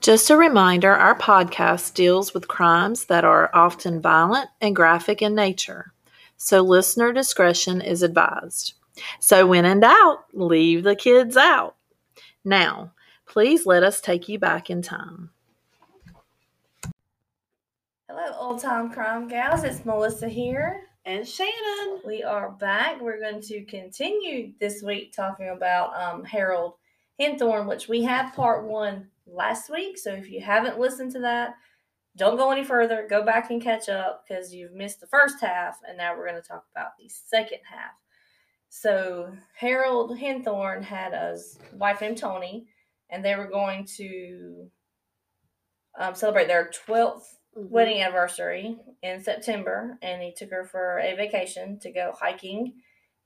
Just a reminder our podcast deals with crimes that are often violent and graphic in nature, so listener discretion is advised. So, when in doubt, leave the kids out. Now, please let us take you back in time. Hello, old time crime gals. It's Melissa here. And Shannon. We are back. We're going to continue this week talking about um, Harold Henthorn, which we have part one last week. So if you haven't listened to that, don't go any further. Go back and catch up because you've missed the first half, and now we're going to talk about the second half. So Harold Henthorn had a wife named Toni, and they were going to um, celebrate their 12th mm-hmm. wedding anniversary in September, and he took her for a vacation to go hiking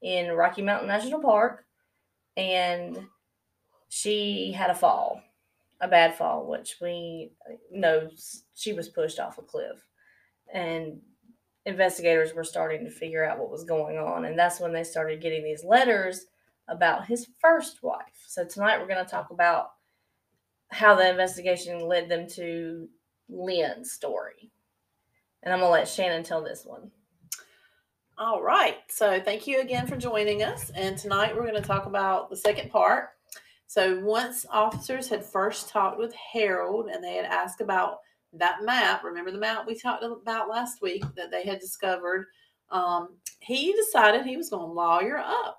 in Rocky Mountain National Park, and she had a fall a bad fall, which we know she was pushed off a cliff. And investigators were starting to figure out what was going on. And that's when they started getting these letters about his first wife. So tonight we're going to talk about how the investigation led them to Lynn's story. And I'm going to let Shannon tell this one. All right. So thank you again for joining us. And tonight we're going to talk about the second part so once officers had first talked with Harold and they had asked about that map, remember the map we talked about last week that they had discovered, um, he decided he was going to lawyer up.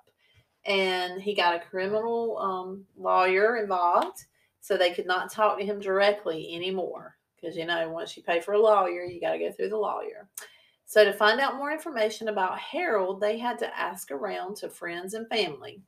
And he got a criminal um, lawyer involved so they could not talk to him directly anymore. Because, you know, once you pay for a lawyer, you got to go through the lawyer. So, to find out more information about Harold, they had to ask around to friends and family.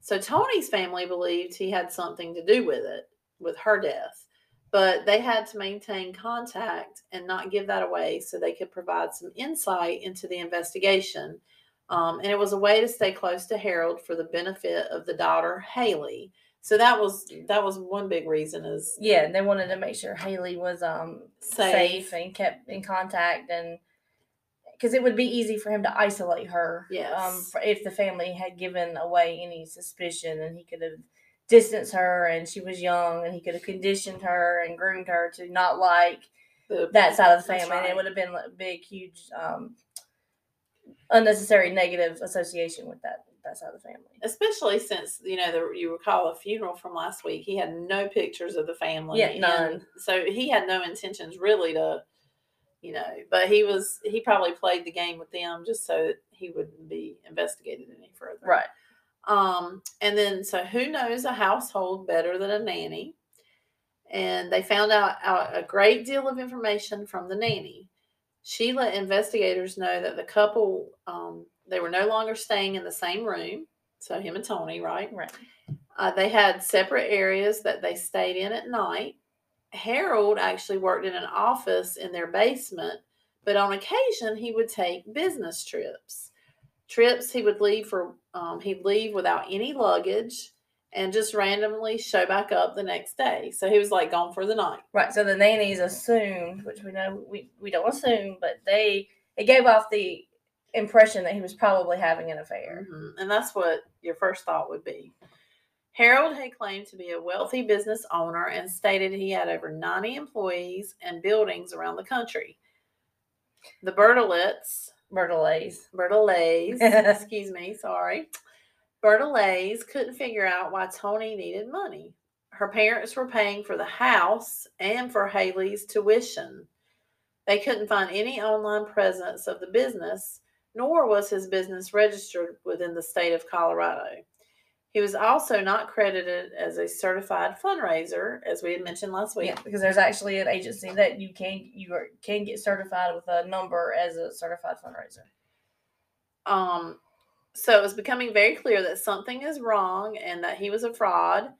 So Toni's family believed he had something to do with it, with her death. But they had to maintain contact and not give that away so they could provide some insight into the investigation. Um, and it was a way to stay close to Harold for the benefit of the daughter, Haley. So that was that was one big reason is yeah they wanted to make sure Haley was um safe, safe and kept in contact and because it would be easy for him to isolate her. Um, yes. Um, if the family had given away any suspicion, and he could have distanced her, and she was young, and he could have conditioned her and groomed her to not like the, that side of the family, right. and it would have been a big, huge, um, unnecessary negative association with that that side of the family. Especially since you know the, you recall a funeral from last week, he had no pictures of the family. Yeah, none. So he had no intentions really to you know, but he was he probably played the game with them just so that he wouldn't be investigated any further. Right. Um, and then so who knows a household better than a nanny? And they found out, out a great deal of information from the nanny. She let investigators know that the couple um, they were no longer staying in the same room. So him and Toni, right? Right. Uh, they had separate areas that they stayed in at night Harold actually worked in an office in their basement, but on occasion he would take business trips. Trips he would leave for um, he'd leave without any luggage and just randomly show back up the next day. So he was like gone for the night. Right. So the nannies assumed, which we know we, we don't assume, but they it gave off the impression that he was probably having an affair. Mm-hmm. And that's what your first thought would be. Harold had claimed to be a wealthy business owner and stated he had over 90 employees and buildings around the country. The Bertolets, Bertolays, Bertolays, excuse me, sorry. Bertolays couldn't figure out why Toni needed money. Her parents were paying for the house and for Haley's tuition. They couldn't find any online presence of the business, nor was his business registered within the state of Colorado. He was also not credited as a certified fundraiser, as we had mentioned last week. Yeah, because there's actually an agency that you can you are, can get certified with a number as a certified fundraiser. Um, so it was becoming very clear that something is wrong and that he was a fraud,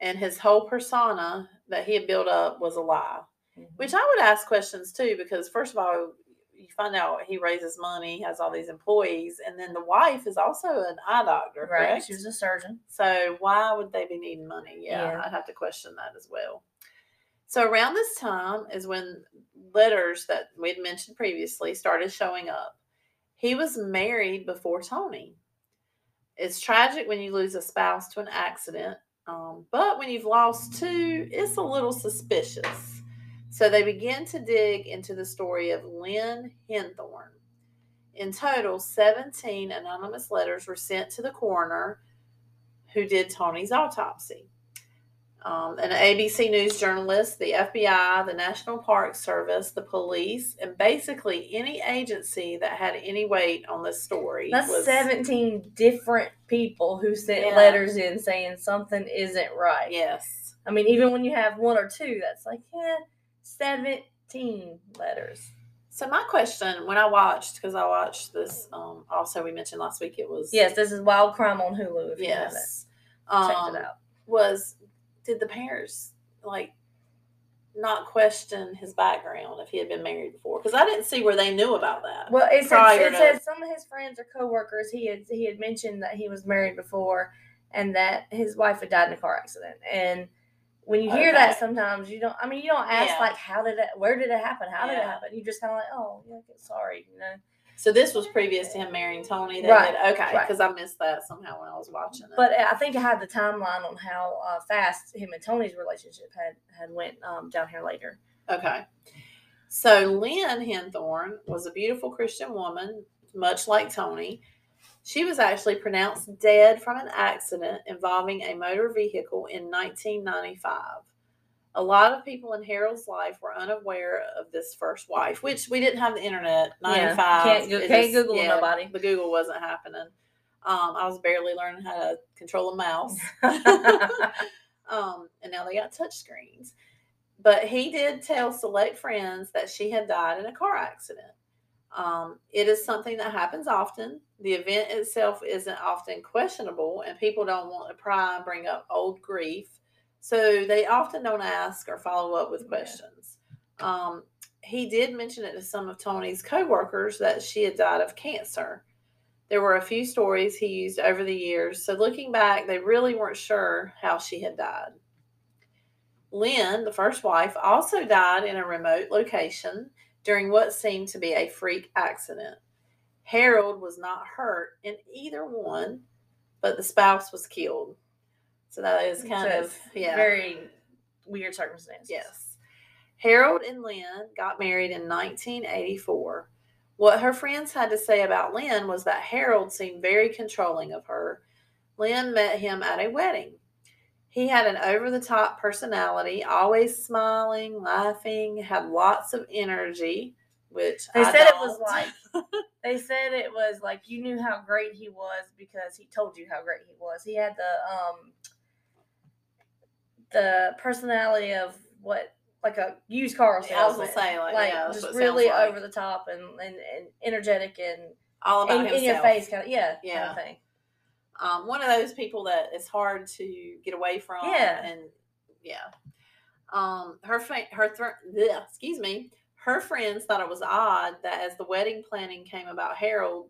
and his whole persona that he had built up was a lie. Mm-hmm. Which I would ask questions too, because first of all, you find out he raises money, he has all these employees, and then the wife is also an eye doctor, right? Correct? She's a surgeon. So why would they be needing money? Yeah, yeah, I'd have to question that as well. So around this time is when letters that we'd mentioned previously started showing up. He was married before Toni. It's tragic when you lose a spouse to an accident, Um, but when you've lost two, it's a little suspicious. So they begin to dig into the story of Lynn Henthorn. In total, 17 anonymous letters were sent to the coroner who did Toni's autopsy. Um, an ABC News journalist, the FBI, the National Park Service, the police, and basically any agency that had any weight on this story. That's was, 17 different people who sent Yeah. letters in saying something isn't right. Yes. I mean, even when you have one or two, that's like, yeah, 17 letters. So my question, when I watched, because I watched this, um, also we mentioned last week, it was Yes, this is Wild Crime on Hulu. If you haven't yes, checked um, it out. was did the parents like not question his background if he had been married before? Because I didn't see where they knew about that. Well, it prior it to- said some of his friends or coworkers he had he had mentioned that he was married before, and that his wife had died in a car accident. And when you hear that, sometimes you don't. I mean, you don't ask Yeah. like, "How did it? Where did it happen? How did it happen?" You just kind of like, "Oh, yeah, sorry," you know. So this was previous to him marrying Toni. They Right, did okay right. because I missed that somehow when I was watching it. But I think I had the timeline on how uh, fast him and Toni's relationship had had went um, down here later. Okay. So Lynn Henthorn was a beautiful Christian woman, much like Toni. She was actually pronounced dead from an accident involving a motor vehicle in 1995. A lot of people in Harold's life were unaware of this first wife, which we didn't have the internet. Yeah, can't can't Google nobody. The Google wasn't happening. Um, I was barely learning how to control a mouse um, and now they got touch screens. But he did tell select friends that she had died in a car accident. Um, it is something that happens often. The event itself isn't often questionable, and people don't want to pry and bring up old grief. So they often don't ask or follow up with questions. Um, he did mention it to some of Toni's coworkers that she had died of cancer. There were a few stories he used over the years, so looking back, they really weren't sure how she had died. Lynn, the first wife, also died in a remote location during what seemed to be a freak accident. Harold was not hurt in either one, but the spouse was killed. So that is kind So of yeah. very weird circumstances. Yes. Harold and Lynn got married in 1984. What her friends had to say about Lynn was that Harold seemed very controlling of her. Lynn met him at a wedding. He had an over the top personality, always smiling, laughing, had lots of energy, which They I said it was like they said it was like you knew how great he was because he told you how great he was. He had the um the personality of what like a used car I was salesman. gonna say, like, like yeah, just really like. over the top and, and, and energetic and all about in, in your face kind of yeah, Yeah. kind of thing. Um, one of those people that it's hard to get away from. Yeah. and yeah. Um, her fa- her thr bleh, excuse me. Her friends thought it was odd that as the wedding planning came about, Harold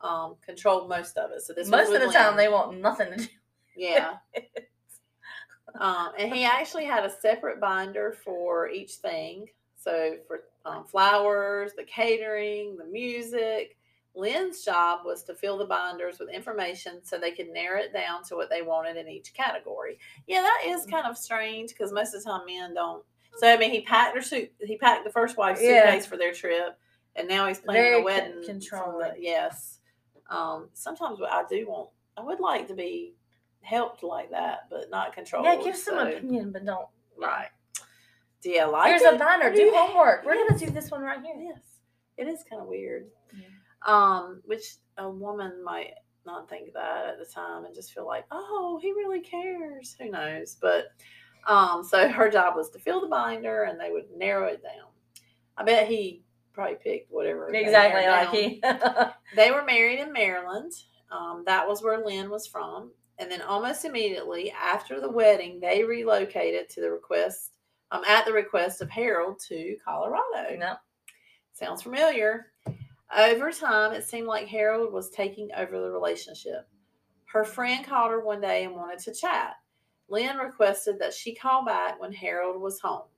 um, controlled most of it. So this Most of the time they want nothing to do. Yeah. um, and he actually had a separate binder for each thing. So for um, flowers, the catering, the music. Lynn's job was to fill the binders with information so they could narrow it down to what they wanted in each category. Yeah, that is kind of strange because most of the time men don't. So I mean, he packed her suit. He packed the first wife's Yeah. suitcase for their trip, and now he's planning Very a wedding. from the- yes. Um, sometimes what I do want, I would like to be helped like that, but not controlled. Yeah, give some opinion, but don't. Right. Do you like Here's it? a binder. Do homework. We're gonna do this one right here. Yes, it is kind of weird. Yeah. Um, which a woman might not think that at the time and just feel like, oh, he really cares. Who knows? But um, so her job was to fill the binder and they would narrow it down. I bet he probably picked whatever. Exactly like he. They were married in Maryland. Um, that was where Lynn was from. And then almost immediately after the wedding, they relocated to the request, um, at the request of Harold to Colorado. no. Sounds familiar. Over time, it seemed like Harold was taking over the relationship. Her friend called her one day and wanted to chat. Lynn requested that she call back when Harold was home.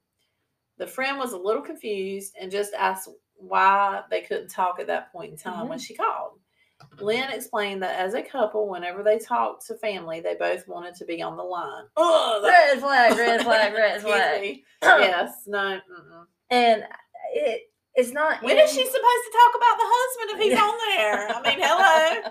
The friend was a little confused and just asked why they couldn't talk at that point in time when mm-hmm. she called. Lynn explained that as a couple, whenever they talked to family, they both wanted to be on the line. Oh, red flag, red flag, red flag. yes, no. Mm-mm. And it it's not. When is she supposed to talk about the husband if he's on there? I mean, hello.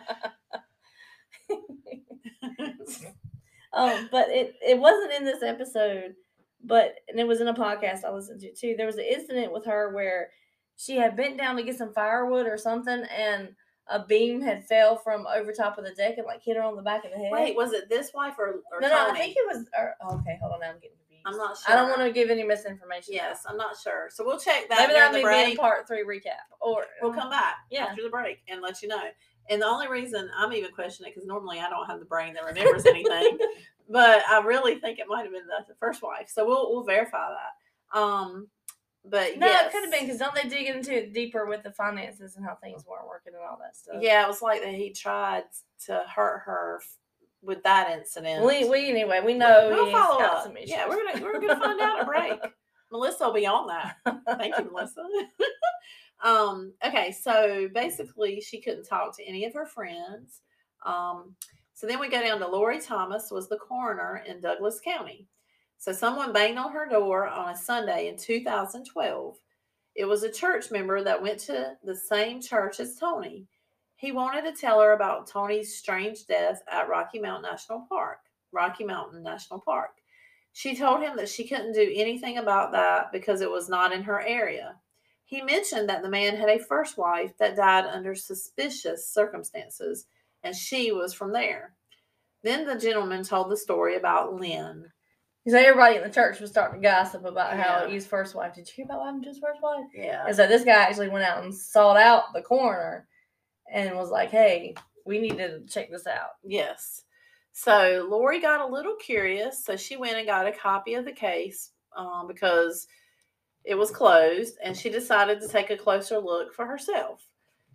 um, but it it wasn't in this episode, but and it was in a podcast I listened to too. There was an incident with her where she had bent down to get some firewood or something, and a beam had fell from over top of the deck and like hit her on the back of the head. Wait, was it this wife or, or no, Toni? no, I think it was. Or, okay, hold on, now I'm getting. I'm not sure. I don't want to give any misinformation. Yes, I'm not sure. So we'll check that maybe that the may be in part three recap, or We'll come back Yeah. after the break and let you know. And the only reason I'm even questioning it because normally I don't have the brain that remembers anything, but I really think it might have been the, the first wife. So we'll we'll verify that. Um, but No, yes. it could have been because don't they dig into it deeper with the finances and how things weren't working and all that stuff? Yeah, it was like that he tried to hurt her with that incident. We, we anyway we know we'll he's follow got up. some issues. Yeah, we're gonna we're gonna find out at break. Melissa will be on that. Thank you, Melissa. um, okay, so basically she couldn't talk to any of her friends. Um, so then we go down to Lori Thomas was the coroner in Douglas County. So someone banged on her door on a Sunday in 2012. It was a church member that went to the same church as Toni. He wanted to tell her about Toni's strange death at Rocky Mountain National Park. Rocky Mountain National Park. She told him that she couldn't do anything about that because it was not in her area. He mentioned that the man had a first wife that died under suspicious circumstances, and she was from there. Then the gentleman told the story about Lynn. So everybody in the church was starting to gossip about how Yeah. his first wife. Did you hear about what happened to his first wife? Yeah. And so this guy actually went out and sought out the coroner and was like, "Hey, we need to check this out." Yes. So Lori got a little curious, so she went and got a copy of the case um, because it was closed, and she decided to take a closer look for herself.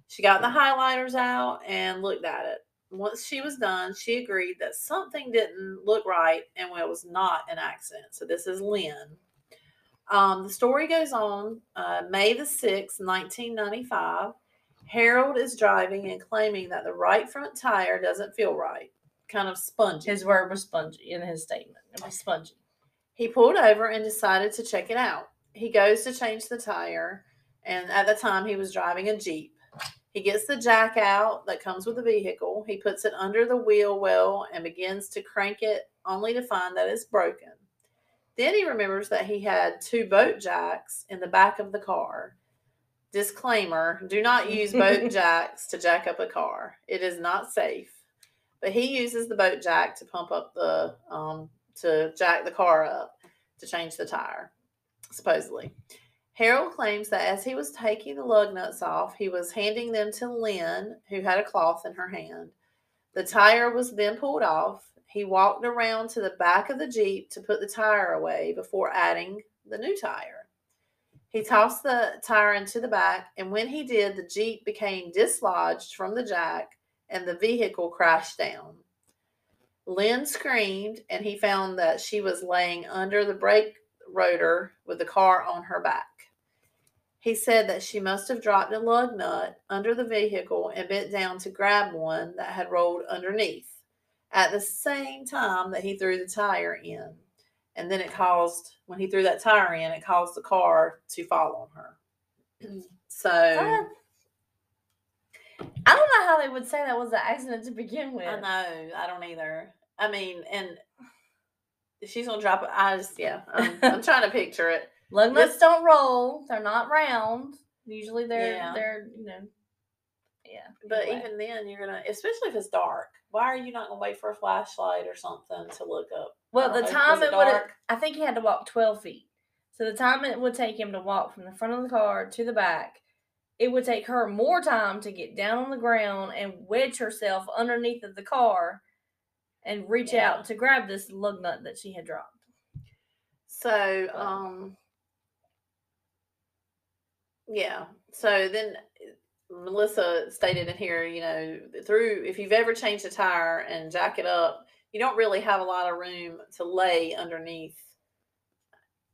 She got the highlighters out and looked at it. Once she was done, she agreed that something didn't look right and it was not an accident. So this is Lynn. Um, the story goes on uh, May the 6th, 1995. Harold is driving and claiming that the right front tire doesn't feel right, kind of spongy. His word was spongy in his statement. It was spongy. He pulled over and decided to check it out. He goes to change the tire, and at the time he was driving a Jeep. He gets the jack out that comes with the vehicle. He puts it under the wheel well and begins to crank it, only to find that it's broken. Then he remembers that he had two boat jacks in the back of the car. Disclaimer do not use boat jacks to jack up a car, it is not safe. But he uses the boat jack to pump up the, um, to jack the car up to change the tire, supposedly. Harold claims that as he was taking the lug nuts off, he was handing them to Lynn, who had a cloth in her hand. The tire was then pulled off. He walked around to the back of the Jeep to put the tire away before adding the new tire. He tossed the tire into the back, and when he did, the Jeep became dislodged from the jack and the vehicle crashed down. Lynn screamed, and he found that she was laying under the brake rotor with the car on her back. He said that she must have dropped a lug nut under the vehicle and bent down to grab one that had rolled underneath at the same time that he threw the tire in. And then it caused, when he threw that tire in, it caused the car to fall on her. so, Uh, I don't know how they would say that was an accident to begin with. I know, I don't either. I mean, and she's gonna drop it. I just, yeah, I'm, I'm trying to picture it. Lug nuts don't roll. They're not round. Usually they're Yeah. they're you know yeah. But anyway. even then, you're gonna, especially if it's dark. Why are you not gonna wait for a flashlight or something to look up? Well, the time was it would I think he had to walk twelve feet. So the time it would take him to walk from the front of the car to the back, it would take her more time to get down on the ground and wedge herself underneath of the car and reach Yeah. out to grab this lug nut that she had dropped. So, um, yeah. So then Melissa stated in here, you know, through if you've ever changed a tire and jack it up, you don't really have a lot of room to lay underneath.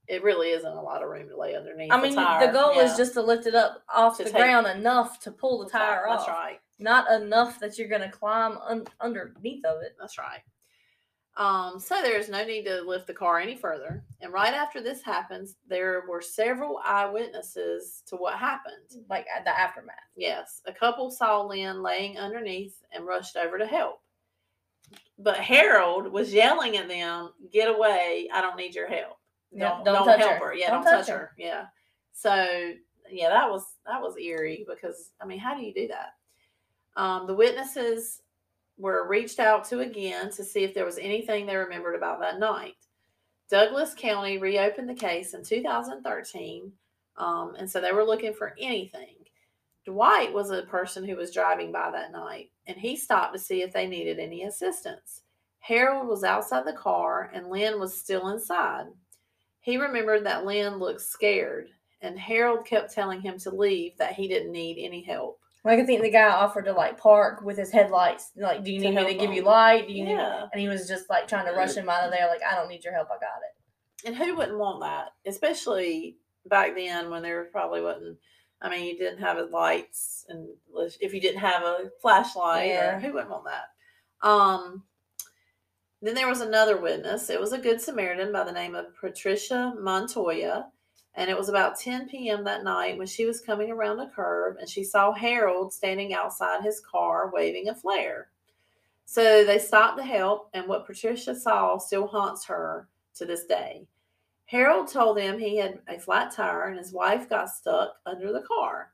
It really isn't a lot of room to lay underneath. I the mean, tire. the goal Yeah. is just to lift it up off To the ground enough to pull the tire off. That's right. not enough that you're gonna climb un- underneath of it. That's right. Um, so there's no need to lift the car any further. And right after this happens, there were several eyewitnesses to what happened. Like at the aftermath. Yes, a couple saw Lynn laying underneath and rushed over to help. But Harold was yelling at them, "Get away! I don't need your help. Don't, don't don't, touch help her. her. Yeah, Don't don't, touch touch her." her. Yeah." So yeah, that was that was eerie because I mean, how do you do that? Um, the witnesses were reached out to again to see if there was anything they remembered about that night. Douglas County reopened the case in 2013, um, and so they were looking for anything. Dwight was a person who was driving by that night, and he stopped to see if they needed any assistance. Harold was outside the car, and Lynn was still inside. He remembered that Lynn looked scared, and Harold kept telling him to leave, that he didn't need any help. Like I think the guy offered to like park with his headlights. Like, do you need me to give you light? Do you need? Yeah. And he was just like trying to rush him out of there. Like, I don't need your help. I got it. And who wouldn't want that? Especially back then when there probably wasn't. I mean, you didn't have lights, and if you didn't have a flashlight, Yeah. or who wouldn't want that? Um. Then there was another witness. It was a good Samaritan by the name of Patricia Montoya, and it was about 10 p.m. that night when she was coming around a curve, and she saw Harold standing outside his car waving a flare. So they stopped to help, and what Patricia saw still haunts her to this day. Harold told them he had a flat tire and his wife got stuck under the car.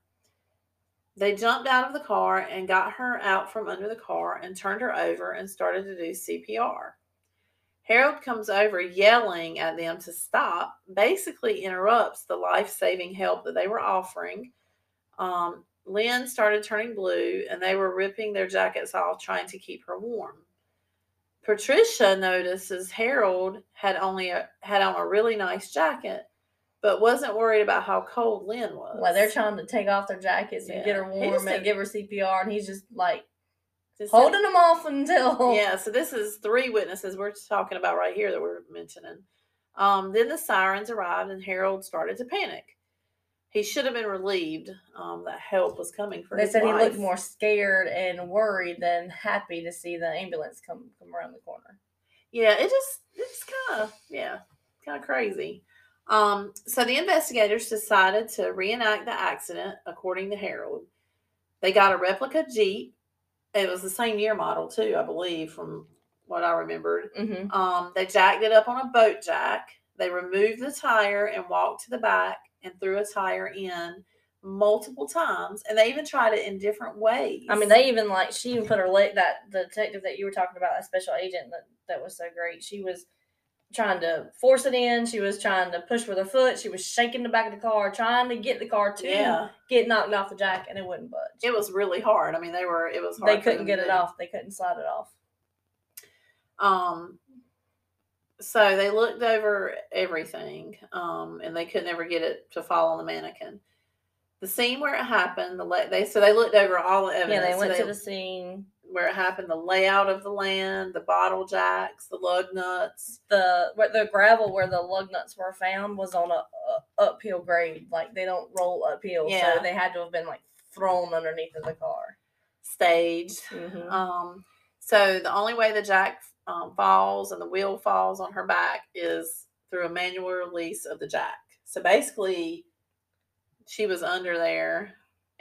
They jumped out of the car and got her out from under the car and turned her over and started to do CPR. Harold comes over yelling at them to stop, basically interrupts the life saving help that they were offering. Um, Lynn started turning blue and they were ripping their jackets off trying to keep her warm. Patricia notices Harold had only a, had on a really nice jacket, but wasn't worried about how cold Lynn was. Like they're trying to take off their jackets and get her warm and give her CPR, and he's just like Just holding them off until yeah, so this is three witnesses we're talking about right here that we're mentioning. Um, then the sirens arrived and Harold started to panic. He should have been relieved um, that help was coming for him. They his said he looked more scared and worried than happy to see the ambulance come come around the corner. Yeah, it just it's kind of yeah, kind of crazy. Um, so the investigators decided to reenact the accident according to Harold. They got a replica Jeep. It was the same year model too, I believe, from what I remembered. Mm-hmm. Um, they jacked it up on a boat jack. They removed the tire and walked to the back and threw a tire in multiple times. And they even tried it in different ways. I mean, they even like she even put her leg. That the detective that you were talking about, that special agent that that was so great. She was trying to force it in. She was trying to push with her foot. She was shaking the back of the car, trying to get the car to yeah, get knocked off the jack, and it wouldn't budge. it was really hard. I mean, they were. It was hard. they couldn't get it off. They couldn't slide it off. Um, so they looked over everything, um, and they could never get it to fall on the mannequin. The scene where it happened, the la- they so they looked over all the evidence. Yeah, they So went to the scene. where it happened, the layout of the land, the bottle jacks, the lug nuts. The where the gravel where the lug nuts were found was on a, a uphill grade. Like they don't roll uphill, Yeah. so they had to have been like thrown underneath of the car. staged. Mhm. Um, so the only way the jack um, falls and the wheel falls on her back is through a manual release of the jack. So basically, she was under there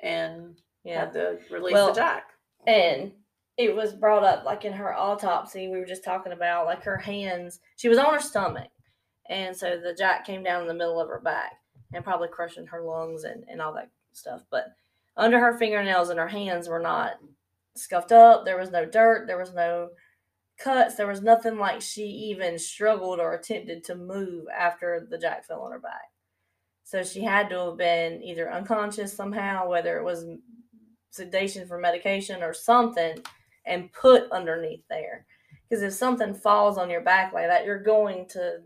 and Yeah. had to release Well, the jack. and it was brought up like in her autopsy we were just talking about like her hands she was on her stomach and so the jack came down in the middle of her back and probably crushing her lungs and, and all that stuff but under her fingernails and her hands were not scuffed up there was no dirt there was no cuts there was nothing like she even struggled or attempted to move after the jack fell on her back so she had to have been either unconscious somehow whether it was sedation for medication or something and put underneath there. Because if something falls on your back like that, you're going to.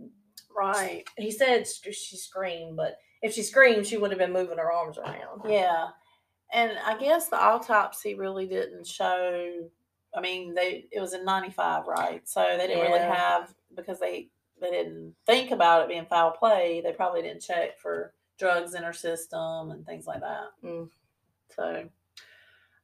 Right. He said she screamed, but if she screamed, she would have been moving her arms around. Yeah. And I guess the autopsy really didn't show. I mean, they it was in '95, right? So they didn't really have because they they didn't think about it being foul play. They probably didn't check for drugs in her system and things like that. Mm. So,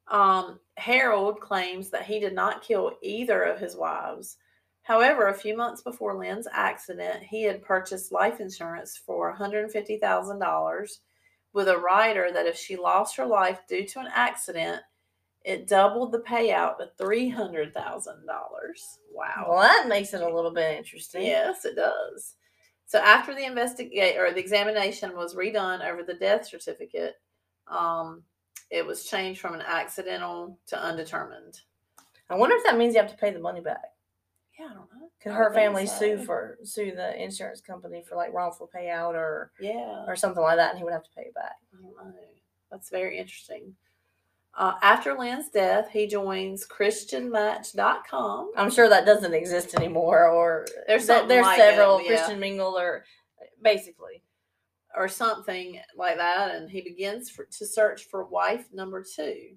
Um, Harold claims that he did not kill either of his wives. However, a few months before Lynn's accident, he had purchased life insurance for $150,000 with a rider that if she lost her life due to an accident, it doubled the payout to $300,000. Wow. Well, that makes it a little bit interesting. Yes, it does. So after the investigate or the examination was redone over the death certificate, um, it was changed from an accidental to undetermined. I wonder if that means you have to pay the money back. Yeah, I don't know. Could her family sue for sue the insurance company for like wrongful payout or Yeah, or something like that, and he would have to pay it back. I don't know. That's very interesting. Uh, after Lynn's death, he joins ChristianMatch.com. I'm sure that doesn't exist anymore, or There's th- something there's like several it, yeah. Christian Mingle or basically. or something like that, and he begins for, to search for wife number two.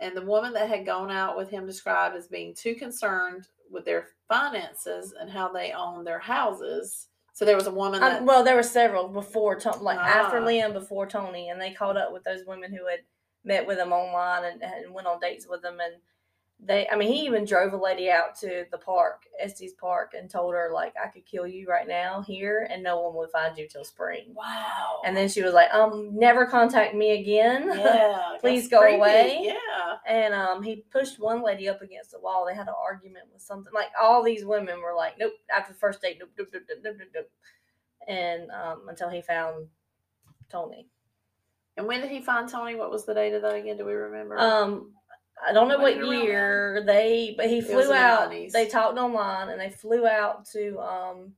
And the woman that had gone out with him described as being too concerned with their finances and how they own their houses. So there was a woman that Um, well, there were several before like after Ah. Liam, before Toni, and they caught up with those women who had met with him online and, and went on dates with him. And they, I mean, he even drove a lady out to the park, Estes Park, and told her like, "I could kill you right now here, and no one would find you till spring." wow. And then she was like, "Um, never contact me again." yeah, Please go creepy. away. Yeah. And um, he pushed one lady up against the wall. They had an argument with something. Like all these women were like, "Nope." After the first date, nope, nope, nope, nope, nope, nope, nope. And um, until he found Toni. And when did he find Toni? What was the date of that again? Do we remember? Um, I don't know what around year they, but he It flew the out. 90s. They talked online, and they flew out to um.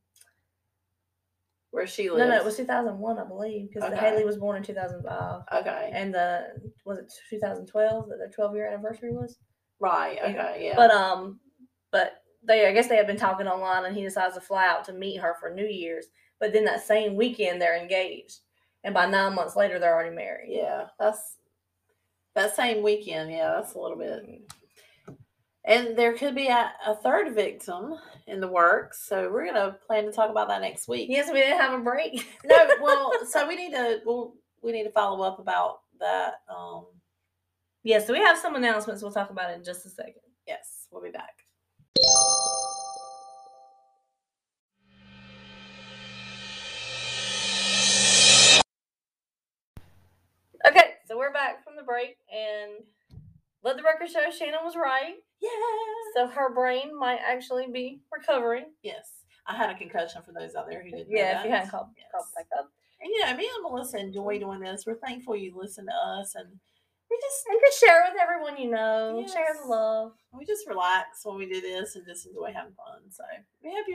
Where she lived. No, no, it was 2001, I believe, because Okay. Haley was born in 2005, okay. and the was it 2012 that their 12 year anniversary was. right. Okay. Yeah. But um, but they I guess they had been talking online, and he decides to fly out to meet her for New Year's. But then that same weekend they're engaged, and by nine months later they're already married. yeah, that's that same weekend. Yeah, that's a little bit. And there could be a, a third victim in the works. So we're gonna plan to talk about that next week. Yes, we didn't have a break. No, well, so we need to we'll we need to follow up about that. Um, yes, so we have some announcements. We'll talk about it in just a second. yes, we'll be back. Break, and let the record show Shannon was right. Yeah. So her brain might actually be recovering. Yes, I had a concussion for those out there who didn't. know Yeah, if you hadn't called, called back up. And you know, me and Melissa enjoy doing this. We're thankful you listen to us, and we just And just share with everyone you know. Share the love. we just relax when we do this and just enjoy having fun. So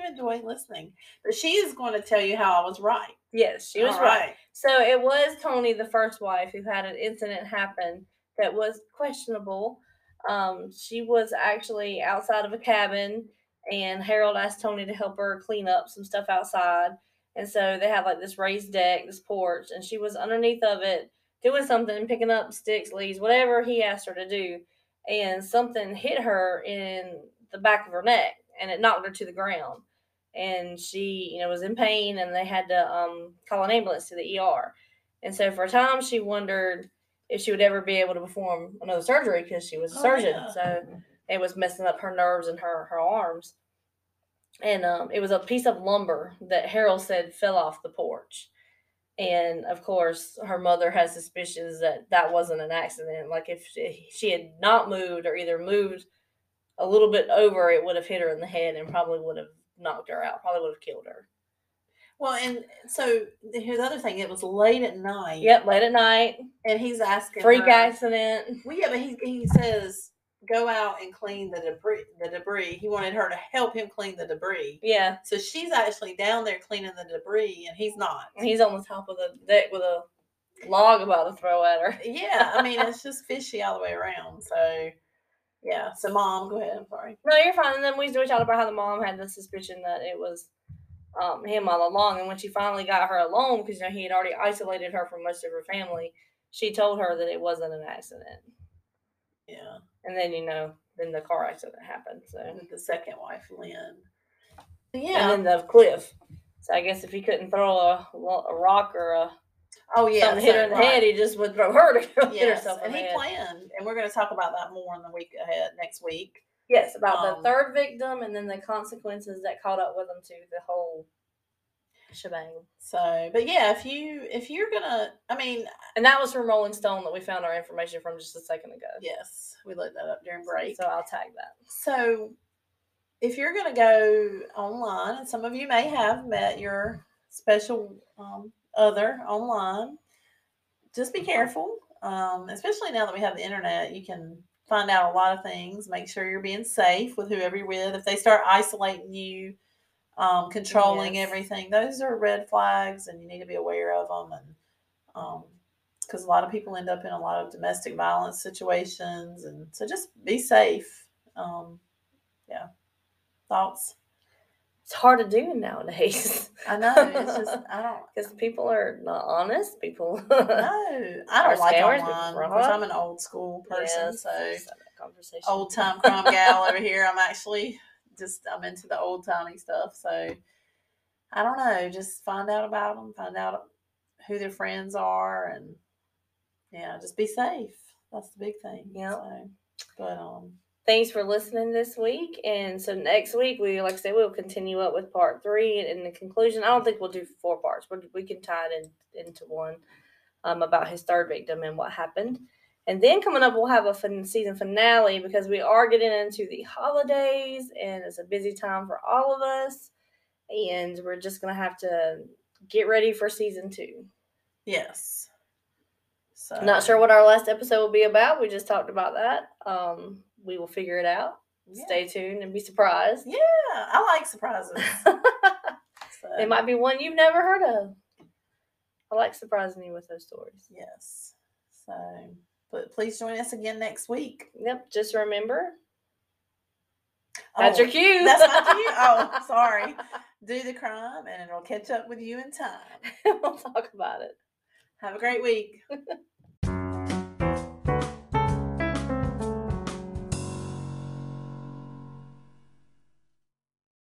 you enjoy listening. But she is going to tell you how I was right. Yes, she was right. So it was Toni, the first wife, who had an incident happen that was questionable. Um, she was actually outside of a cabin, and Harold asked Toni to help her clean up some stuff outside. And so they had like this raised deck, this porch, and she was underneath of it doing something, picking up sticks, leaves, whatever he asked her to do. And something hit her in the back of her neck, and it knocked her to the ground and she you know was in pain and they had to um, call an ambulance to the ER. And so for a time she wondered if she would ever be able to perform another surgery because she was a Oh, surgeon. yeah. So it was messing up her nerves and her her arms. And um, it was a piece of lumber that Harold said fell off the porch. And of course, her mother has suspicions that that wasn't an accident. Like if she, she had not moved or either moved a little bit over, it would have hit her in the head and probably would have knocked her out. Probably would have killed her. Well, and so here's the other thing. It was late at night. Yep, late at night, And he's asking freak her- accident. Well, yeah, but he he says go out and clean the debris. The debris. He wanted her to help him clean the debris. Yeah, So she's actually down there cleaning the debris, and he's not. and he's on the top of the deck with a log about to throw at her. Yeah, I mean it's just fishy all the way around. So yeah. So mom, go ahead. I'm sorry. No, you're fine. And then we we talked about how the mom had the suspicion that it was um, him all along. And when she finally got her alone, because you know he had already isolated her from most of her family, she told her that it wasn't an accident. Yeah. And then you know, then the car accident happened. So With the second wife, Lynn. Yeah. And then the cliff. So I guess if he couldn't throw a, a rock or a Oh yeah, something hit her in the head, he just would throw her to hit herself and he head. planned, and we're going to talk about that more in the week ahead next week. Yes, about Um, the third victim and then the consequences that caught up with them to the whole shebang. So, but yeah, if you if you're gonna, I mean, And that was from Rolling Stone that we found our information from just a second ago. yes, we looked that up during break. So I'll tag that. So, if you're going to go online, and some of you may have met your special um, other online, just be careful. Um, especially now that we have the internet, you can find out a lot of things. Make sure you're being safe with whoever you're with. If they start isolating you, um, controlling Yes. everything, those are red flags, and you need to be aware of them. And because a lot of people end up in a lot of domestic violence situations, and so just be safe. Um, yeah, thoughts. It's hard to do nowadays. I know it's just I don't. because people are not honest. People. No, I don't like scammers, online. I'm an old school person, so let's have that conversation. old time crime gal over here. I'm actually just I'm into the old timey stuff. So I don't know. Just find out about them. Find out who their friends are, and yeah, just be safe. That's the big thing. Yeah. So, but um, Thanks for listening this week. And so next week, we like I said, we'll continue up with part three. And in the conclusion, I don't think we'll do four parts, but we can tie it in, into one um, about his third victim and what happened. And then coming up, we'll have a fin- season finale because we are getting into the holidays and it's a busy time for all of us. And we're just going to have to get ready for season two. yes. So Not sure what our last episode will be about. We just talked about that. Um, we will figure it out. Yeah. Stay tuned and be surprised. Yeah, I like surprises. So, it might be one you've never heard of. I like surprising you with those stories. Yes. So, but please join us again next week. Yep. Just remember that's Oh, your cue. That's my cue? Oh, sorry. Do the crime and it'll catch up with you in time. we'll talk about it. Have a great week.